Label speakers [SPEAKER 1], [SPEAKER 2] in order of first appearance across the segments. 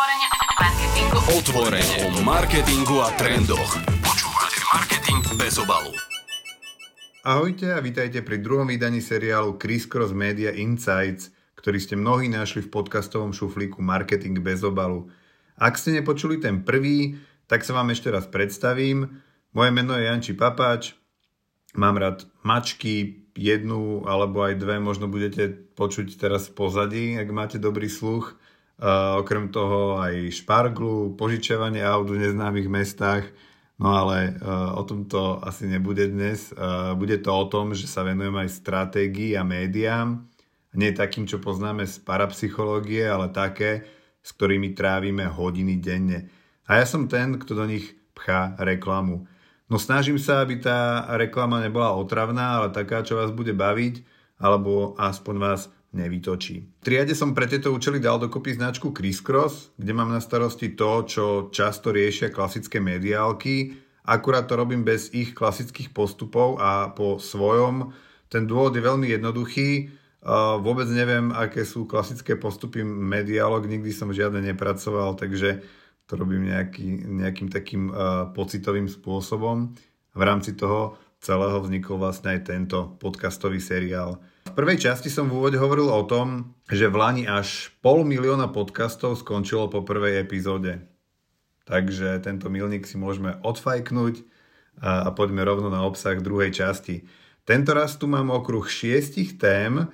[SPEAKER 1] Otvorene o marketingu.
[SPEAKER 2] Otvorene o marketingu a trendoch. Počúvate Marketing bez obalu.
[SPEAKER 3] Ahojte a vítajte pri druhom vydaní seriálu Criss Cross Media Insights, ktorý ste mnohí našli v podcastovom šuflíku Marketing bez obalu. Ak ste nepočuli ten prvý, tak sa vám ešte raz predstavím. Moje meno je Janči Papáč, mám rád mačky, jednu alebo aj dve možno budete počuť teraz v pozadí, ak máte dobrý sluch. Uh, okrem toho aj šparglu, požičiavanie aut v neznámych mestách. No ale uh, o tomto asi nebude dnes. Uh, bude to o tom, že sa venujem aj stratégii a médiám. Nie takým, čo poznáme z parapsychológie, ale také, s ktorými trávime hodiny denne. A ja som ten, kto do nich pchá reklamu. No snažím sa, aby tá reklama nebola otravná, ale taká, čo vás bude baviť, alebo aspoň vás nevytočí. V triade som pre tieto účely dal dokopy značku Crisscross, kde mám na starosti to, čo často riešia klasické mediálky, akurát to robím bez ich klasických postupov a po svojom. Ten dôvod je veľmi jednoduchý, vôbec neviem, aké sú klasické postupy mediálok, nikdy som žiadne nepracoval, takže to robím nejaký, nejakým takým pocitovým spôsobom. V rámci toho celého vznikol vlastne aj tento podcastový seriál. V prvej časti som v úvode hovoril o tom, že v Lani až pol milióna podcastov skončilo po prvej epizóde. Takže tento milník si môžeme odfajknúť a poďme rovno na obsah druhej časti. Tento raz tu mám okruh šiestich tém,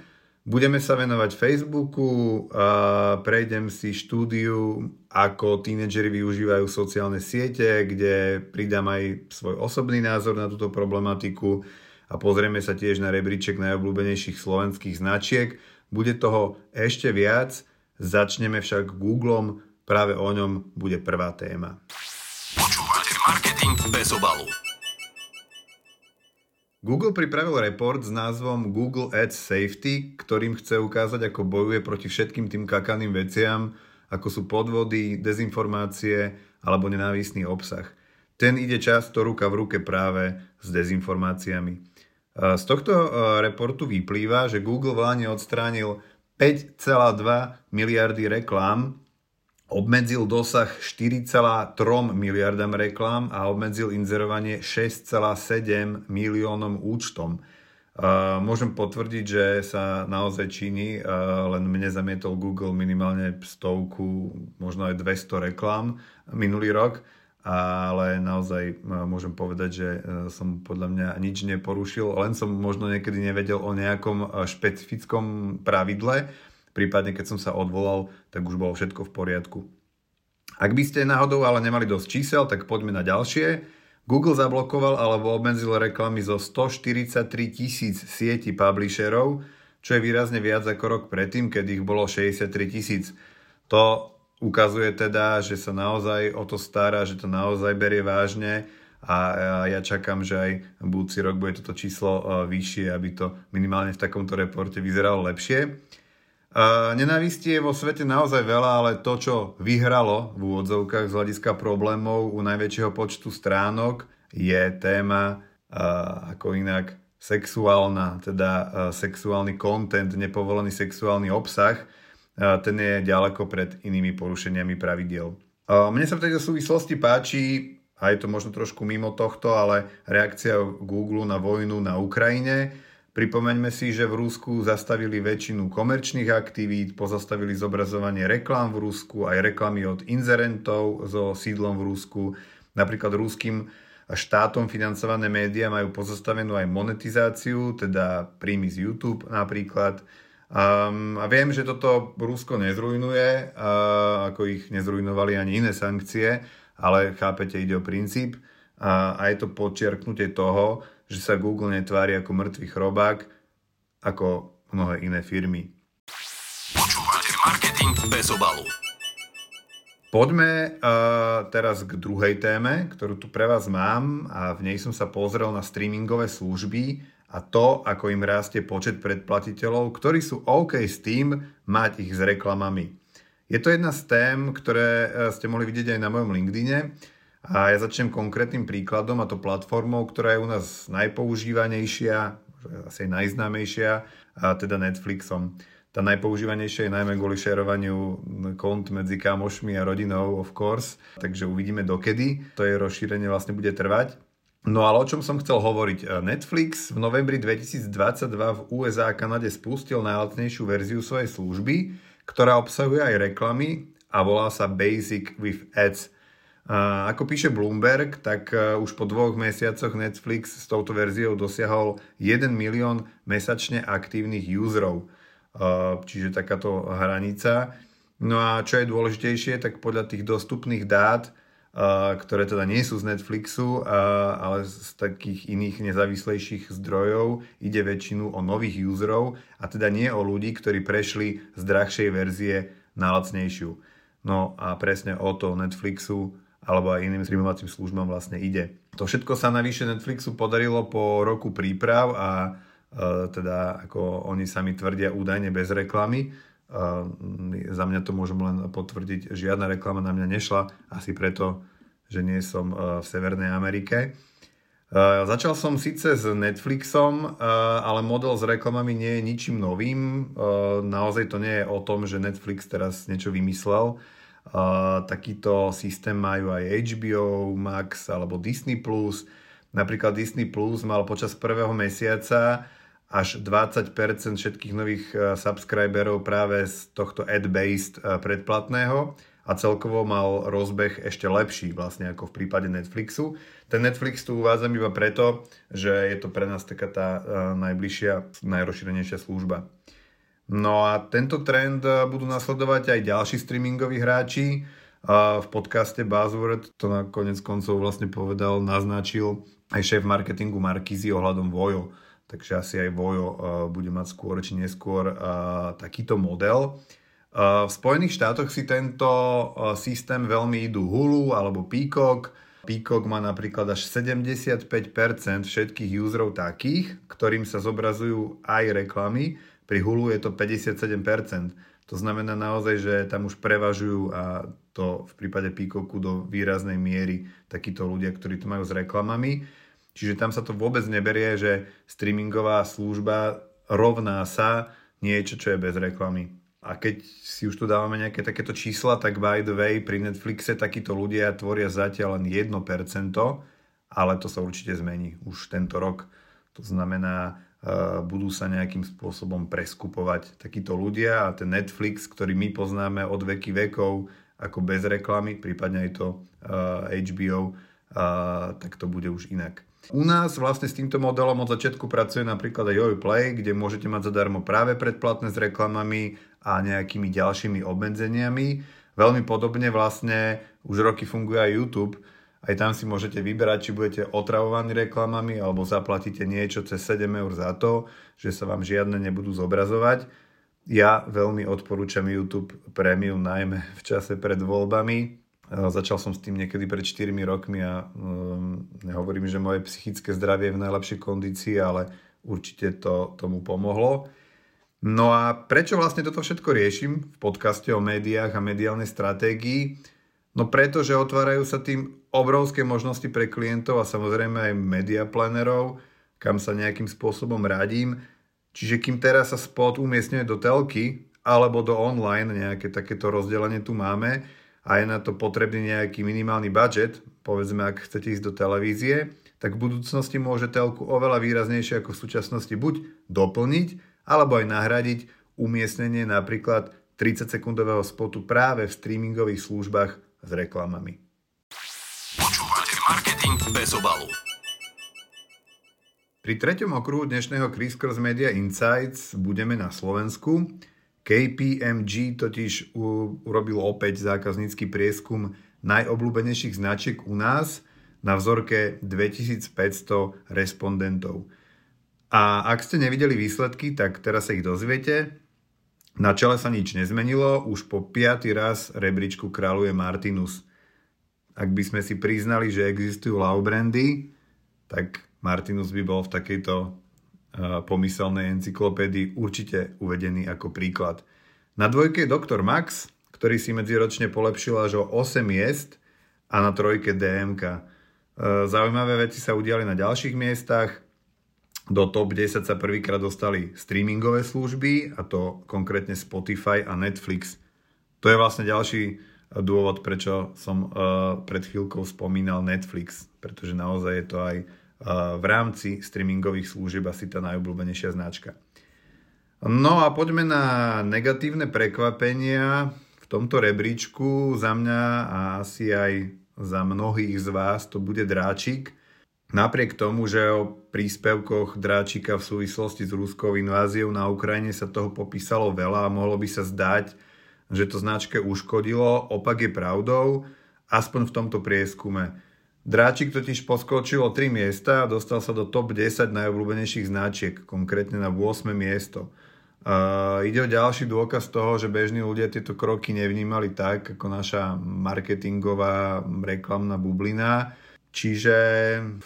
[SPEAKER 3] Budeme sa venovať Facebooku, a prejdem si štúdiu, ako tínedžeri využívajú sociálne siete, kde pridám aj svoj osobný názor na túto problematiku a pozrieme sa tiež na rebríček najobľúbenejších slovenských značiek. Bude toho ešte viac, začneme však Googlom, práve o ňom bude prvá téma.
[SPEAKER 2] Počúvate Marketing bez obalu.
[SPEAKER 3] Google pripravil report s názvom Google Ads Safety, ktorým chce ukázať, ako bojuje proti všetkým tým kakaným veciam, ako sú podvody, dezinformácie alebo nenávistný obsah. Ten ide často ruka v ruke práve s dezinformáciami. Z tohto e, reportu vyplýva, že Google vláne odstránil 5,2 miliardy reklám obmedzil dosah 4,3 miliardám reklám a obmedzil inzerovanie 6,7 miliónom účtom. Uh, môžem potvrdiť, že sa naozaj číni, len mne zamietol Google minimálne stovku, možno aj 200 reklám minulý rok, ale naozaj uh, môžem povedať, že som podľa mňa nič neporušil, len som možno niekedy nevedel o nejakom špecifickom pravidle, prípadne keď som sa odvolal, tak už bolo všetko v poriadku. Ak by ste náhodou ale nemali dosť čísel, tak poďme na ďalšie. Google zablokoval alebo obmedzil reklamy zo 143 tisíc sieti publisherov, čo je výrazne viac ako rok predtým, keď ich bolo 63 tisíc. To ukazuje teda, že sa naozaj o to stará, že to naozaj berie vážne a ja čakám, že aj budúci rok bude toto číslo e, vyššie, aby to minimálne v takomto reporte vyzeralo lepšie. Nenávistí je vo svete naozaj veľa, ale to, čo vyhralo v úvodzovkách z hľadiska problémov u najväčšieho počtu stránok, je téma ako inak sexuálna, teda sexuálny content, nepovolený sexuálny obsah, ten je ďaleko pred inými porušeniami pravidiel. Mne sa v tejto súvislosti páči, a je to možno trošku mimo tohto, ale reakcia Google na vojnu na Ukrajine, Pripomeňme si, že v Rusku zastavili väčšinu komerčných aktivít, pozastavili zobrazovanie reklám v Rusku, aj reklamy od inzerentov so sídlom v Rusku. Napríklad ruským štátom financované médiá majú pozastavenú aj monetizáciu, teda príjmy z YouTube napríklad. Um, a viem, že toto Rusko nezrujnuje, uh, ako ich nezrujnovali ani iné sankcie, ale chápete, ide o princíp. Uh, a je to podčiarknutie toho, že sa Google netvári ako mŕtvý chrobák, ako mnohé iné firmy.
[SPEAKER 2] Počúvate marketing bez obalu.
[SPEAKER 3] Poďme uh, teraz k druhej téme, ktorú tu pre vás mám a v nej som sa pozrel na streamingové služby a to, ako im rastie počet predplatiteľov, ktorí sú OK s tým mať ich s reklamami. Je to jedna z tém, ktoré ste mohli vidieť aj na mojom LinkedIne a ja začnem konkrétnym príkladom, a to platformou, ktorá je u nás najpoužívanejšia, asi najznámejšia, a teda Netflixom. Tá najpoužívanejšia je najmä kvôli šerovaniu kont medzi kamošmi a rodinou, of course. Takže uvidíme dokedy. To je rozšírenie vlastne bude trvať. No ale o čom som chcel hovoriť? Netflix v novembri 2022 v USA a Kanade spustil najlacnejšiu verziu svojej služby, ktorá obsahuje aj reklamy a volá sa Basic with Ads. A ako píše Bloomberg, tak e, už po dvoch mesiacoch Netflix s touto verziou dosiahol 1 milión mesačne aktívnych userov. Čiže takáto hranica. No a čo je dôležitejšie, tak podľa tých dostupných dát ktoré teda nie sú z Netflixu, ale z takých iných nezávislejších zdrojov. Ide väčšinu o nových userov a teda nie o ľudí, ktorí prešli z drahšej verzie na lacnejšiu. No a presne o to Netflixu alebo aj iným streamovacím službám vlastne ide. To všetko sa navyše Netflixu podarilo po roku príprav a e, teda ako oni sami tvrdia údajne bez reklamy za mňa to môžem len potvrdiť, žiadna reklama na mňa nešla, asi preto, že nie som v Severnej Amerike. Začal som síce s Netflixom, ale model s reklamami nie je ničím novým. Naozaj to nie je o tom, že Netflix teraz niečo vymyslel. Takýto systém majú aj HBO Max alebo Disney+. Napríklad Disney Plus mal počas prvého mesiaca až 20% všetkých nových e, subscriberov práve z tohto ad-based e, predplatného a celkovo mal rozbeh ešte lepší vlastne ako v prípade Netflixu. Ten Netflix tu uvádzam iba preto, že je to pre nás taká tá e, najbližšia, najrozšírenejšia služba. No a tento trend budú nasledovať aj ďalší streamingoví hráči. V podcaste Buzzword to na konec koncov vlastne povedal, naznačil aj šéf marketingu Markizy ohľadom Vojo takže asi aj Vojo uh, bude mať skôr či neskôr uh, takýto model. Uh, v Spojených štátoch si tento systém veľmi idú Hulu alebo Peacock. Peacock má napríklad až 75% všetkých userov takých, ktorým sa zobrazujú aj reklamy. Pri Hulu je to 57%. To znamená naozaj, že tam už prevažujú a to v prípade Peacocku do výraznej miery takíto ľudia, ktorí to majú s reklamami. Čiže tam sa to vôbec neberie, že streamingová služba rovná sa niečo, čo je bez reklamy. A keď si už tu dávame nejaké takéto čísla, tak by the way, pri Netflixe takíto ľudia tvoria zatiaľ len 1%, ale to sa určite zmení už tento rok. To znamená, uh, budú sa nejakým spôsobom preskupovať takíto ľudia a ten Netflix, ktorý my poznáme od veky vekov ako bez reklamy, prípadne aj to uh, HBO, uh, tak to bude už inak. U nás vlastne s týmto modelom od začiatku pracuje napríklad aj Play, kde môžete mať zadarmo práve predplatné s reklamami a nejakými ďalšími obmedzeniami. Veľmi podobne vlastne už roky funguje aj YouTube. Aj tam si môžete vyberať, či budete otravovaní reklamami alebo zaplatíte niečo cez 7 eur za to, že sa vám žiadne nebudú zobrazovať. Ja veľmi odporúčam YouTube Premium najmä v čase pred voľbami, Začal som s tým niekedy pred 4 rokmi a um, nehovorím, že moje psychické zdravie je v najlepšej kondícii, ale určite to tomu pomohlo. No a prečo vlastne toto všetko riešim v podcaste o médiách a mediálnej stratégii? No preto, že otvárajú sa tým obrovské možnosti pre klientov a samozrejme aj media planerov, kam sa nejakým spôsobom radím. Čiže kým teraz sa spot umiestňuje do telky alebo do online, nejaké takéto rozdelenie tu máme, a je na to potrebný nejaký minimálny budget, povedzme, ak chcete ísť do televízie, tak v budúcnosti môže telku oveľa výraznejšie ako v súčasnosti buď doplniť, alebo aj nahradiť umiestnenie napríklad 30-sekundového spotu práve v streamingových službách s reklamami.
[SPEAKER 2] Počúvate marketing bez obalu.
[SPEAKER 3] Pri treťom okruhu dnešného Chris Cross Media Insights budeme na Slovensku. KPMG totiž urobil opäť zákaznícky prieskum najobľúbenejších značiek u nás na vzorke 2500 respondentov. A ak ste nevideli výsledky, tak teraz sa ich dozviete. Na čele sa nič nezmenilo, už po piatý raz rebríčku kráľuje Martinus. Ak by sme si priznali, že existujú love tak Martinus by bol v takejto pomyselnej encyklopédii určite uvedený ako príklad. Na dvojke je Dr. Max, ktorý si medziročne polepšil až o 8 miest a na trojke DMK. E, zaujímavé veci sa udiali na ďalších miestach. Do top 10 sa prvýkrát dostali streamingové služby, a to konkrétne Spotify a Netflix. To je vlastne ďalší dôvod, prečo som uh, pred chvíľkou spomínal Netflix, pretože naozaj je to aj v rámci streamingových služieb asi tá najobľúbenejšia značka. No a poďme na negatívne prekvapenia v tomto rebríčku. Za mňa a asi aj za mnohých z vás to bude Dráčik. Napriek tomu, že o príspevkoch Dráčika v súvislosti s ruskou inváziou na Ukrajine sa toho popísalo veľa a mohlo by sa zdať, že to značke uškodilo, opak je pravdou, aspoň v tomto prieskume. Dráčik totiž poskočil o 3 miesta a dostal sa do top 10 najobľúbenejších značiek, konkrétne na 8 miesto. Uh, ide o ďalší dôkaz toho, že bežní ľudia tieto kroky nevnímali tak, ako naša marketingová reklamná bublina. Čiže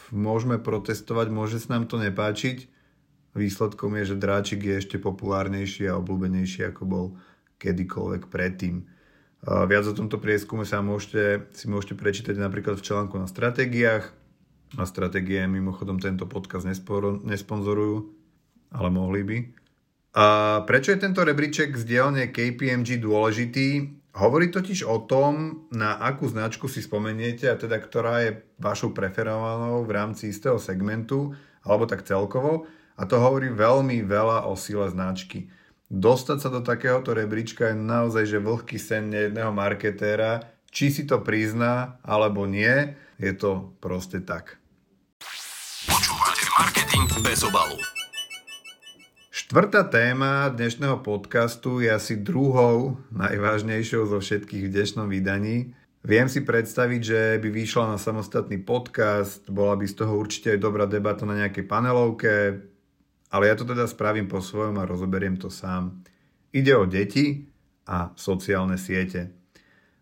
[SPEAKER 3] môžeme protestovať, môže sa nám to nepáčiť. Výsledkom je, že dráčik je ešte populárnejší a obľúbenejší, ako bol kedykoľvek predtým. Viac o tomto prieskume sa môžete, si môžete prečítať napríklad v článku na stratégiách. Na stratégie mimochodom tento podcast nesponzorujú, ale mohli by. A prečo je tento rebríček z dielne KPMG dôležitý? Hovorí totiž o tom, na akú značku si spomeniete a teda ktorá je vašou preferovanou v rámci istého segmentu, alebo tak celkovo. A to hovorí veľmi veľa o sile značky. Dostať sa do takéhoto rebríčka je naozaj že vlhký sen jedného marketéra, či si to prizná alebo nie, je to proste tak.
[SPEAKER 2] Počúvate marketing bez obalu.
[SPEAKER 3] Štvrtá téma dnešného podcastu je asi druhou najvážnejšou zo všetkých v dnešnom vydaní. Viem si predstaviť, že by vyšla na samostatný podcast, bola by z toho určite aj dobrá debata na nejakej panelovke, ale ja to teda spravím po svojom a rozoberiem to sám. Ide o deti a sociálne siete.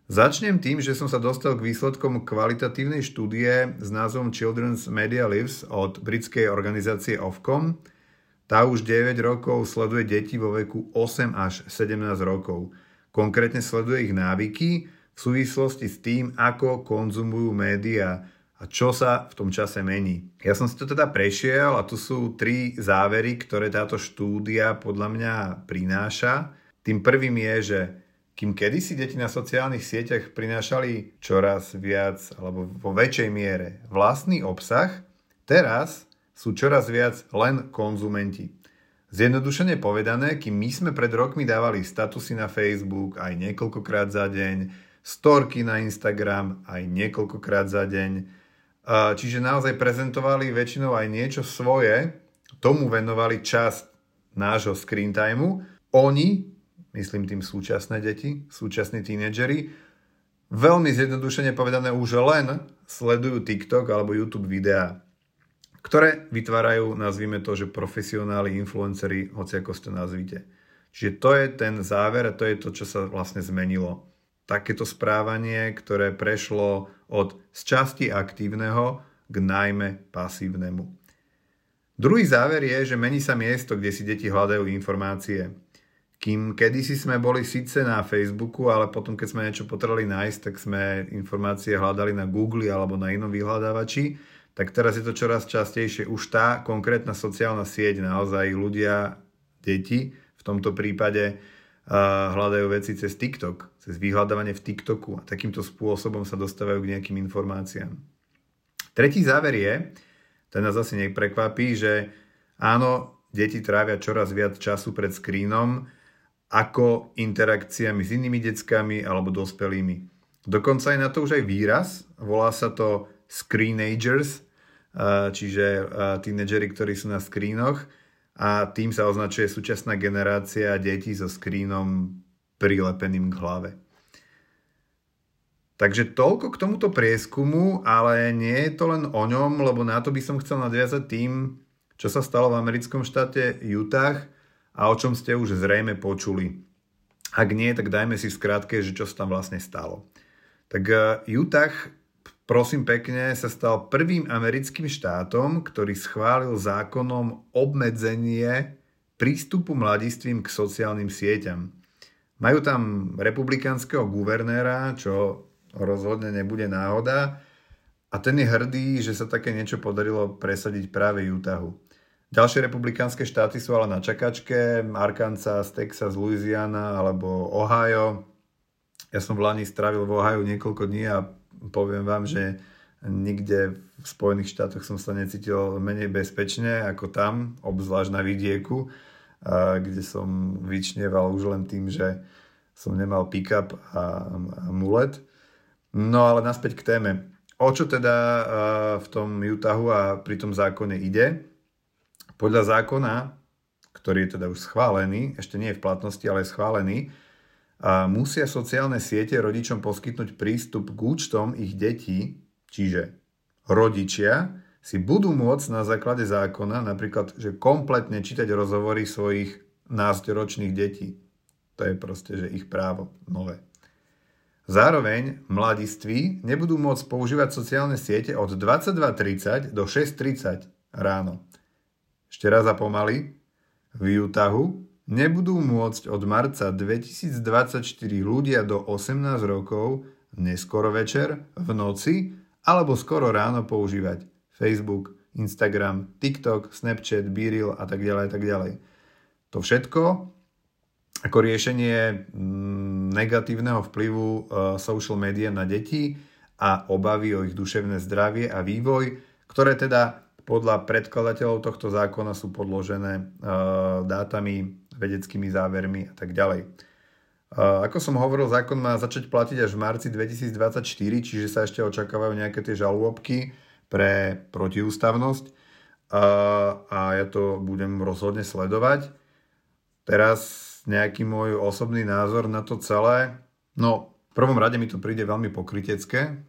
[SPEAKER 3] Začnem tým, že som sa dostal k výsledkom kvalitatívnej štúdie s názvom Children's Media Lives od britskej organizácie Ofcom. Tá už 9 rokov sleduje deti vo veku 8 až 17 rokov. Konkrétne sleduje ich návyky v súvislosti s tým, ako konzumujú médiá a čo sa v tom čase mení. Ja som si to teda prešiel a tu sú tri závery, ktoré táto štúdia podľa mňa prináša. Tým prvým je, že kým kedysi deti na sociálnych sieťach prinášali čoraz viac alebo vo väčšej miere vlastný obsah, teraz sú čoraz viac len konzumenti. Zjednodušene povedané, kým my sme pred rokmi dávali statusy na Facebook aj niekoľkokrát za deň, storky na Instagram aj niekoľkokrát za deň, Čiže naozaj prezentovali väčšinou aj niečo svoje, tomu venovali čas nášho screen timeu. Oni, myslím tým súčasné deti, súčasní tínedžeri, veľmi zjednodušene povedané už len sledujú TikTok alebo YouTube videá, ktoré vytvárajú, nazvime to, že profesionáli, influenceri, hoci ako ste nazvite. Čiže to je ten záver a to je to, čo sa vlastne zmenilo takéto správanie, ktoré prešlo od z časti aktívneho k najmä pasívnemu. Druhý záver je, že mení sa miesto, kde si deti hľadajú informácie. Kým kedysi sme boli síce na Facebooku, ale potom, keď sme niečo potrebovali nájsť, tak sme informácie hľadali na Google alebo na inom vyhľadávači, tak teraz je to čoraz častejšie. Už tá konkrétna sociálna sieť, naozaj ľudia, deti v tomto prípade, hľadajú veci cez TikTok, cez vyhľadávanie v TikToku a takýmto spôsobom sa dostávajú k nejakým informáciám. Tretí záver je, ten nás asi neprekvapí, že áno, deti trávia čoraz viac času pred skrínom ako interakciami s inými deckami alebo dospelými. Dokonca je na to už aj výraz, volá sa to screenagers, čiže tínedžeri, ktorí sú na skrínoch a tým sa označuje súčasná generácia detí so skrínom prilepeným k hlave. Takže toľko k tomuto prieskumu, ale nie je to len o ňom, lebo na to by som chcel nadviazať tým, čo sa stalo v americkom štáte Utah a o čom ste už zrejme počuli. Ak nie, tak dajme si v skratke, že čo sa tam vlastne stalo. Tak eh, Utah prosím pekne, sa stal prvým americkým štátom, ktorý schválil zákonom obmedzenie prístupu mladistvím k sociálnym sieťam. Majú tam republikánskeho guvernéra, čo rozhodne nebude náhoda, a ten je hrdý, že sa také niečo podarilo presadiť práve Utahu. Ďalšie republikánske štáty sú ale na čakačke, Arkansas, Texas, Louisiana alebo Ohio. Ja som v Lani strávil v Ohio niekoľko dní a poviem vám, že nikde v Spojených štátoch som sa necítil menej bezpečne ako tam, obzvlášť na vidieku, kde som vyčnieval už len tým, že som nemal pick-up a, mulet. No ale naspäť k téme. O čo teda v tom Utahu a pri tom zákone ide? Podľa zákona, ktorý je teda už schválený, ešte nie je v platnosti, ale je schválený, musia sociálne siete rodičom poskytnúť prístup k účtom ich detí, čiže rodičia si budú môcť na základe zákona napríklad, že kompletne čítať rozhovory svojich náctiročných detí. To je proste, že ich právo nové. Zároveň mladiství nebudú môcť používať sociálne siete od 22.30 do 6.30 ráno. Ešte raz a pomaly. V Utahu nebudú môcť od marca 2024 ľudia do 18 rokov neskoro večer, v noci alebo skoro ráno používať Facebook, Instagram, TikTok, Snapchat, Biril a tak ďalej a tak ďalej. To všetko ako riešenie mm, negatívneho vplyvu e, social media na deti a obavy o ich duševné zdravie a vývoj, ktoré teda podľa predkladateľov tohto zákona sú podložené uh, dátami, vedeckými závermi a tak ďalej. Ako som hovoril, zákon má začať platiť až v marci 2024, čiže sa ešte očakávajú nejaké tie žalôbky pre protiústavnosť a ja to budem rozhodne sledovať. Teraz nejaký môj osobný názor na to celé. No, v prvom rade mi to príde veľmi pokrytecké,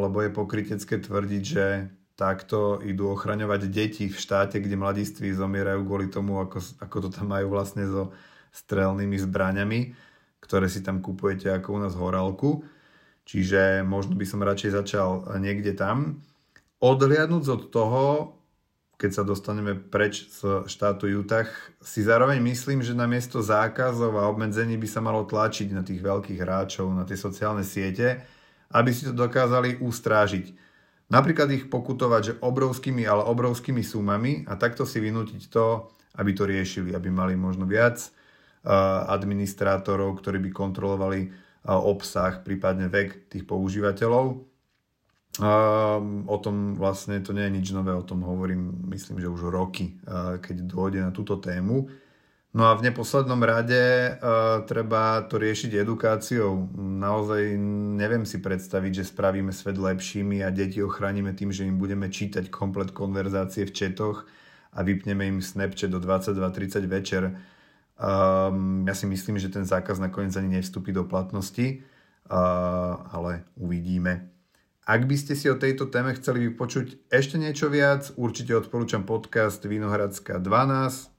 [SPEAKER 3] lebo je pokrytecké tvrdiť, že takto idú ochraňovať deti v štáte, kde mladiství zomierajú kvôli tomu, ako, ako to tam majú vlastne so strelnými zbraňami, ktoré si tam kupujete ako u nás horálku. Čiže možno by som radšej začal niekde tam. Odliadnúť od toho, keď sa dostaneme preč z štátu Utah, si zároveň myslím, že namiesto zákazov a obmedzení by sa malo tlačiť na tých veľkých hráčov, na tie sociálne siete, aby si to dokázali ustrážiť Napríklad ich pokutovať, že obrovskými, ale obrovskými sumami a takto si vynútiť to, aby to riešili, aby mali možno viac administrátorov, ktorí by kontrolovali obsah, prípadne vek tých používateľov. O tom vlastne to nie je nič nové, o tom hovorím, myslím, že už roky, keď dôjde na túto tému. No a v neposlednom rade uh, treba to riešiť edukáciou. Naozaj neviem si predstaviť, že spravíme svet lepšími a deti ochránime tým, že im budeme čítať komplet konverzácie v četoch a vypneme im Snapchat do 22.30 večer. Um, ja si myslím, že ten zákaz nakoniec ani nevstúpi do platnosti, uh, ale uvidíme. Ak by ste si o tejto téme chceli vypočuť ešte niečo viac, určite odporúčam podcast Vinohradská 12,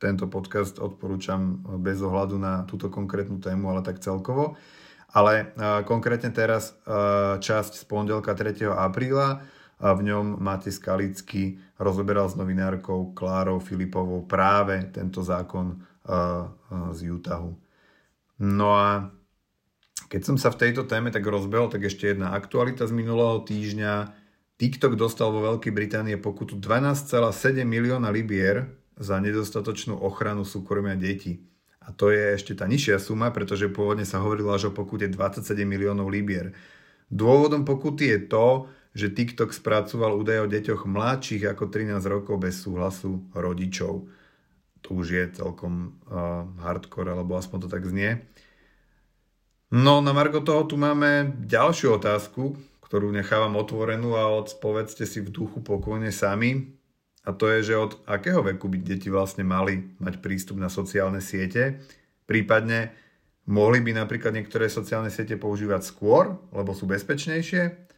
[SPEAKER 3] tento podcast odporúčam bez ohľadu na túto konkrétnu tému, ale tak celkovo. Ale uh, konkrétne teraz uh, časť z pondelka 3. apríla a v ňom Matej Skalický rozoberal s novinárkou Klárou Filipovou práve tento zákon z Utahu. No a keď som sa v tejto téme tak rozbehol, tak ešte jedna aktualita z minulého týždňa. TikTok dostal vo Veľkej Británie pokutu 12,7 milióna libier za nedostatočnú ochranu súkromia detí. A to je ešte tá nižšia suma, pretože pôvodne sa hovorilo až o pokute 27 miliónov libier. Dôvodom pokuty je to, že TikTok spracúval údaje o deťoch mladších ako 13 rokov bez súhlasu rodičov. To už je celkom uh, hardcore, alebo aspoň to tak znie. No na Margo toho tu máme ďalšiu otázku, ktorú nechávam otvorenú a odpovedzte si v duchu pokojne sami. A to je, že od akého veku by deti vlastne mali mať prístup na sociálne siete. Prípadne mohli by napríklad niektoré sociálne siete používať skôr, lebo sú bezpečnejšie.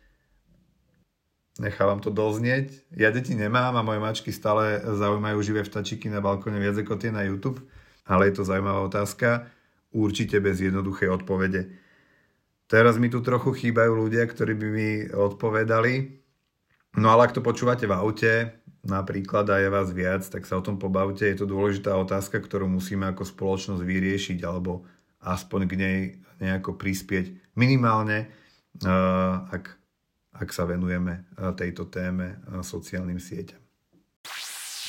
[SPEAKER 3] Nechávam to doznieť. Ja deti nemám a moje mačky stále zaujímajú živé vtačiky na balkóne viac ako tie na YouTube. Ale je to zaujímavá otázka. Určite bez jednoduchej odpovede. Teraz mi tu trochu chýbajú ľudia, ktorí by mi odpovedali. No ale ak to počúvate v aute, napríklad a je vás viac, tak sa o tom pobavte. Je to dôležitá otázka, ktorú musíme ako spoločnosť vyriešiť alebo aspoň k nej nejako prispieť minimálne, ak, ak sa venujeme tejto téme sociálnym sieťam.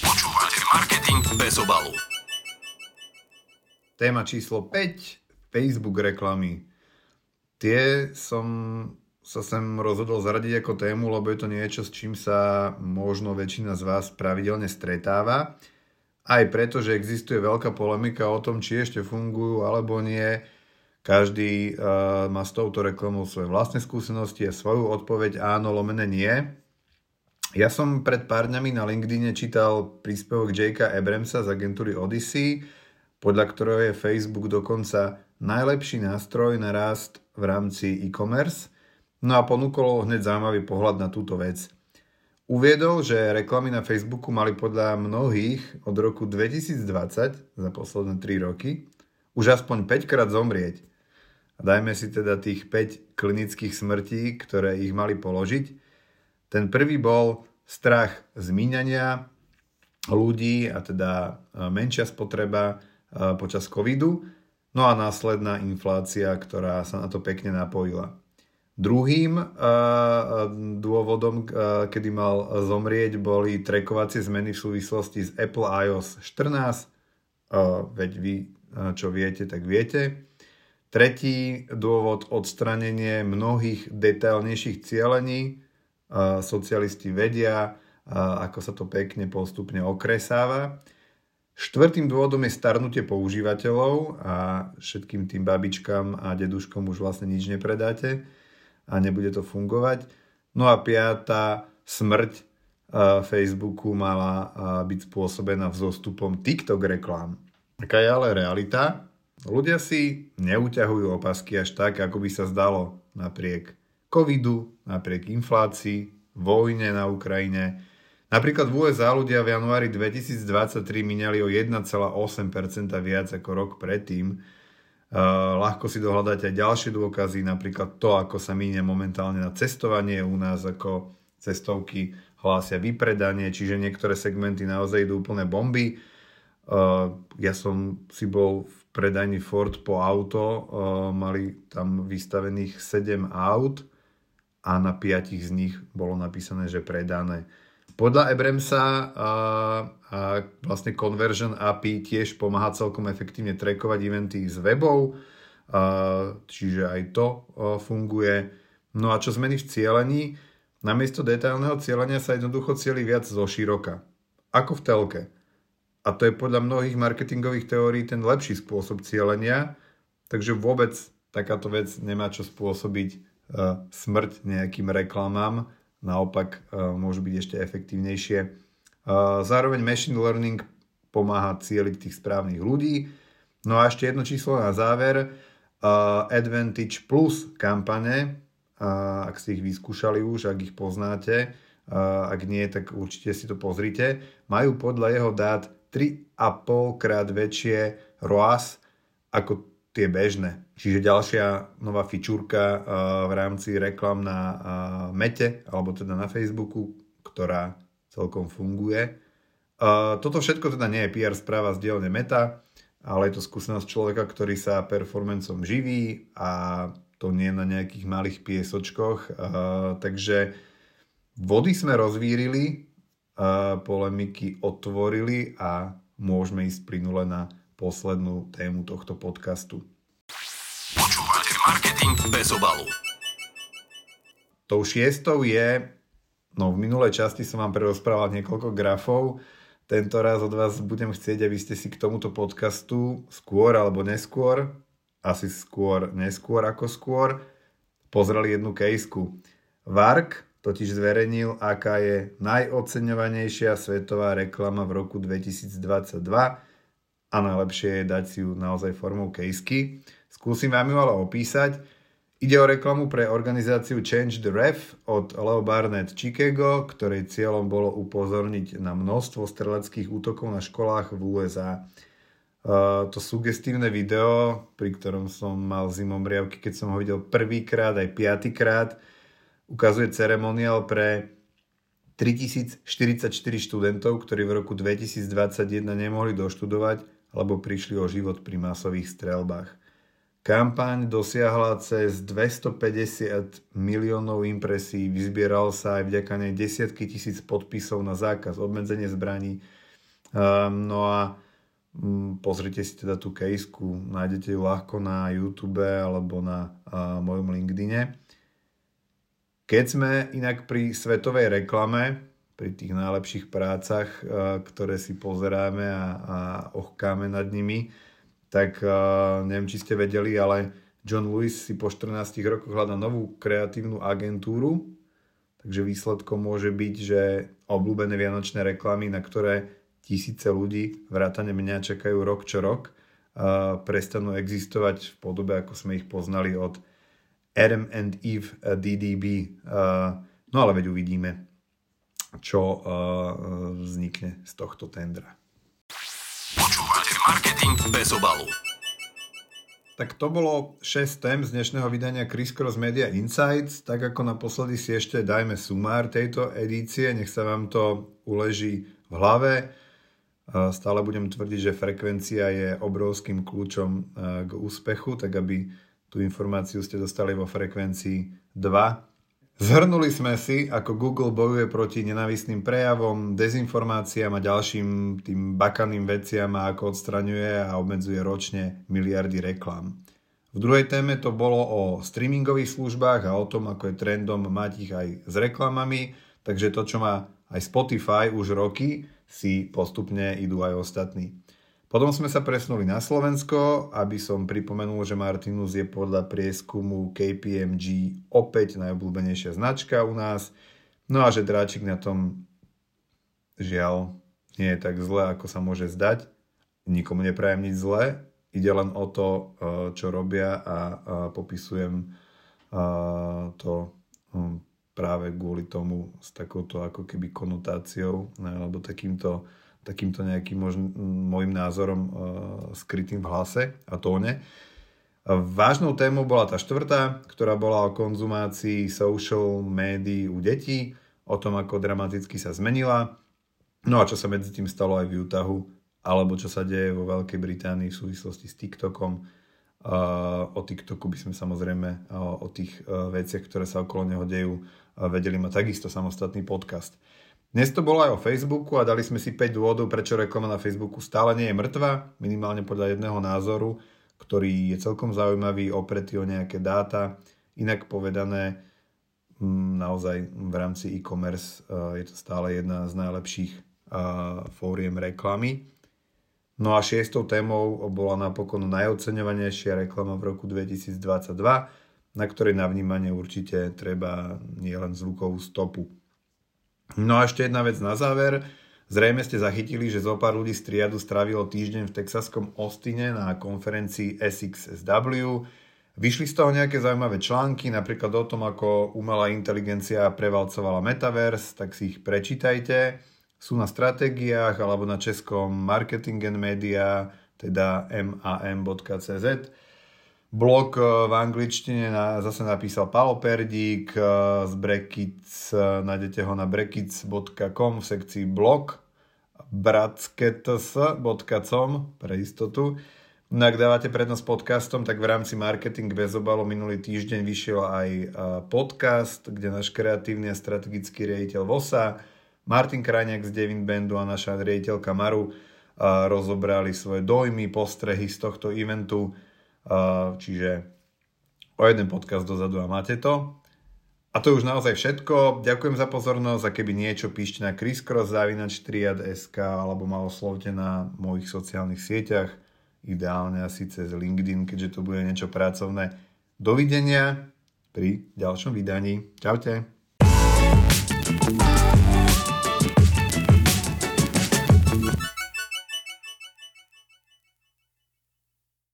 [SPEAKER 2] Počúvate Marketing bez obalu.
[SPEAKER 3] Téma číslo 5. Facebook reklamy. Tie som sa sem rozhodol zaradiť ako tému, lebo je to niečo, s čím sa možno väčšina z vás pravidelne stretáva. Aj preto, že existuje veľká polemika o tom, či ešte fungujú alebo nie. Každý uh, má s touto reklamou svoje vlastné skúsenosti a svoju odpoveď áno, lomené nie. Ja som pred pár dňami na LinkedIne čítal príspevok Jakea Abramsa z agentúry Odyssey, podľa ktorého je Facebook dokonca najlepší nástroj na rast v rámci e-commerce, no a ponúkol hneď zaujímavý pohľad na túto vec. Uviedol, že reklamy na Facebooku mali podľa mnohých od roku 2020, za posledné 3 roky, už aspoň 5 krát zomrieť. A dajme si teda tých 5 klinických smrtí, ktoré ich mali položiť. Ten prvý bol strach z ľudí a teda menšia spotreba počas covidu, no a následná inflácia, ktorá sa na to pekne napojila. Druhým dôvodom, kedy mal zomrieť, boli trekovacie zmeny v súvislosti s Apple iOS 14. Veď vy, čo viete, tak viete. Tretí dôvod odstranenie mnohých detailnejších cieľení socialisti vedia, ako sa to pekne postupne okresáva. Štvrtým dôvodom je starnutie používateľov a všetkým tým babičkám a deduškom už vlastne nič nepredáte a nebude to fungovať. No a piata, smrť Facebooku mala byť spôsobená vzostupom TikTok reklám. Aká je ale realita? Ľudia si neuťahujú opasky až tak, ako by sa zdalo napriek covidu, napriek inflácii, vojne na Ukrajine. Napríklad v USA ľudia v januári 2023 minali o 1,8% viac ako rok predtým. Uh, ľahko si dohľadať aj ďalšie dôkazy, napríklad to, ako sa míňa momentálne na cestovanie u nás, ako cestovky hlásia vypredanie, čiže niektoré segmenty naozaj idú úplne bomby. Uh, ja som si bol v predajni Ford po auto, uh, mali tam vystavených 7 aut, a na piatich z nich bolo napísané, že predané. Podľa Ebremsa a, a vlastne Conversion API tiež pomáha celkom efektívne trackovať eventy z webov, a, čiže aj to a, funguje. No a čo zmeny v cielení? Namiesto detailného cieľenia sa jednoducho cieli viac zo široka. Ako v telke. A to je podľa mnohých marketingových teórií ten lepší spôsob cielenia, takže vôbec takáto vec nemá čo spôsobiť E, smrť nejakým reklamám, naopak e, môžu byť ešte efektívnejšie. E, zároveň machine learning pomáha cieliť tých správnych ľudí. No a ešte jedno číslo na záver. Advantage Plus kampane, ak ste ich vyskúšali už, ak ich poznáte, ak nie, tak určite si to pozrite, majú podľa jeho dát 3,5 krát väčšie ROAS ako tie bežné. Čiže ďalšia nová fičúrka v rámci reklam na Mete, alebo teda na Facebooku, ktorá celkom funguje. Toto všetko teda nie je PR správa z dielne Meta, ale je to skúsenosť človeka, ktorý sa performancom živí a to nie na nejakých malých piesočkoch. Takže vody sme rozvírili, polemiky otvorili a môžeme ísť plynule na poslednú tému tohto podcastu.
[SPEAKER 2] Bez obalu.
[SPEAKER 3] Tou šiestou je, no v minulej časti som vám prerozprával niekoľko grafov, tento raz od vás budem chcieť, aby ste si k tomuto podcastu skôr alebo neskôr, asi skôr neskôr ako skôr, pozreli jednu kejsku. Vark totiž zverejnil, aká je najoceňovanejšia svetová reklama v roku 2022 a najlepšie je dať si ju naozaj formou kejsky. Skúsim vám ju ale opísať. Ide o reklamu pre organizáciu Change the Ref od Leo Barnett Chicago, ktorej cieľom bolo upozorniť na množstvo streleckých útokov na školách v USA. Uh, to sugestívne video, pri ktorom som mal zimomriavky, keď som ho videl prvýkrát aj piatýkrát, ukazuje ceremoniál pre 3044 študentov, ktorí v roku 2021 nemohli doštudovať lebo prišli o život pri masových strelbách. Kampaň dosiahla cez 250 miliónov impresí, vyzbieral sa aj vďaka nej desiatky tisíc podpisov na zákaz, obmedzenie zbraní Um, no a um, pozrite si teda tú kejsku, nájdete ju ľahko na YouTube alebo na mojom LinkedIne. Keď sme inak pri svetovej reklame, pri tých najlepších prácach, uh, ktoré si pozeráme a, a ochkáme nad nimi, tak uh, neviem, či ste vedeli, ale John Lewis si po 14 rokoch hľadá novú kreatívnu agentúru, takže výsledkom môže byť, že obľúbené vianočné reklamy, na ktoré tisíce ľudí, vrátane mňa, čakajú rok čo rok, uh, prestanú existovať v podobe, ako sme ich poznali od Adam and Eve DDB. Uh, no ale veď uvidíme, čo uh, vznikne z tohto tendra.
[SPEAKER 2] Marketing bez obalu.
[SPEAKER 3] Tak to bolo 6 tém z dnešného vydania Chris Cross Media Insights. Tak ako naposledy si ešte dajme sumár tejto edície, nech sa vám to uleží v hlave. Stále budem tvrdiť, že frekvencia je obrovským kľúčom e, k úspechu, tak aby tú informáciu ste dostali vo frekvencii 2. Zhrnuli sme si, ako Google bojuje proti nenavistným prejavom, dezinformáciám a ďalším tým bakaným veciam a ako odstraňuje a obmedzuje ročne miliardy reklám. V druhej téme to bolo o streamingových službách a o tom, ako je trendom mať ich aj s reklamami, takže to, čo má aj Spotify už roky, si postupne idú aj ostatní. Potom sme sa presunuli na Slovensko, aby som pripomenul, že Martinus je podľa prieskumu KPMG opäť najobľúbenejšia značka u nás. No a že dráčik na tom žiaľ nie je tak zle, ako sa môže zdať. Nikomu neprajem nič zlé, ide len o to, eh, čo robia a popisujem eh, to hm, práve kvôli tomu s takouto ako keby konotáciou alebo takýmto, takýmto nejakým môjim názorom uh, skrytým v hlase a tóne. Vážnou témou bola tá štvrtá, ktorá bola o konzumácii social médií u detí, o tom, ako dramaticky sa zmenila, no a čo sa medzi tým stalo aj v Utahu, alebo čo sa deje vo Veľkej Británii v súvislosti s TikTokom, o TikToku by sme samozrejme o tých veciach, ktoré sa okolo neho dejú, vedeli mať takisto samostatný podcast. Dnes to bolo aj o Facebooku a dali sme si 5 dôvodov, prečo reklama na Facebooku stále nie je mŕtva, minimálne podľa jedného názoru, ktorý je celkom zaujímavý, opretý o nejaké dáta. Inak povedané, naozaj v rámci e-commerce je to stále jedna z najlepších fóriem reklamy. No a šiestou témou bola napokon najoceňovanejšia reklama v roku 2022, na ktorej na vnímanie určite treba nielen zvukovú stopu. No a ešte jedna vec na záver. Zrejme ste zachytili, že zo pár ľudí z triadu strávilo týždeň v texaskom Austine na konferencii SXSW. Vyšli z toho nejaké zaujímavé články, napríklad o tom, ako umelá inteligencia prevalcovala metaverse, tak si ich prečítajte sú na stratégiách alebo na českom Marketing and Media, teda mam.cz. Blog eh, v angličtine zase napísal Paolo Perdík eh, z Brekic, eh, nájdete ho na brekic.com v sekcii blog bratskets.com pre istotu. No ak dávate prednosť podcastom, tak v rámci Marketing bez obalu minulý týždeň vyšiel aj podcast, kde náš kreatívny a strategický riaditeľ VOSA Martin Krajniak z Devin Bandu a naša riaditeľka Maru rozobrali svoje dojmy, postrehy z tohto eventu. Čiže o jeden podcast dozadu a máte to. A to je už naozaj všetko. Ďakujem za pozornosť a keby niečo píšte na chriscross.sk alebo ma oslovte na mojich sociálnych sieťach, ideálne asi cez LinkedIn, keďže to bude niečo pracovné. Dovidenia pri ďalšom vydaní. Čaute. thank you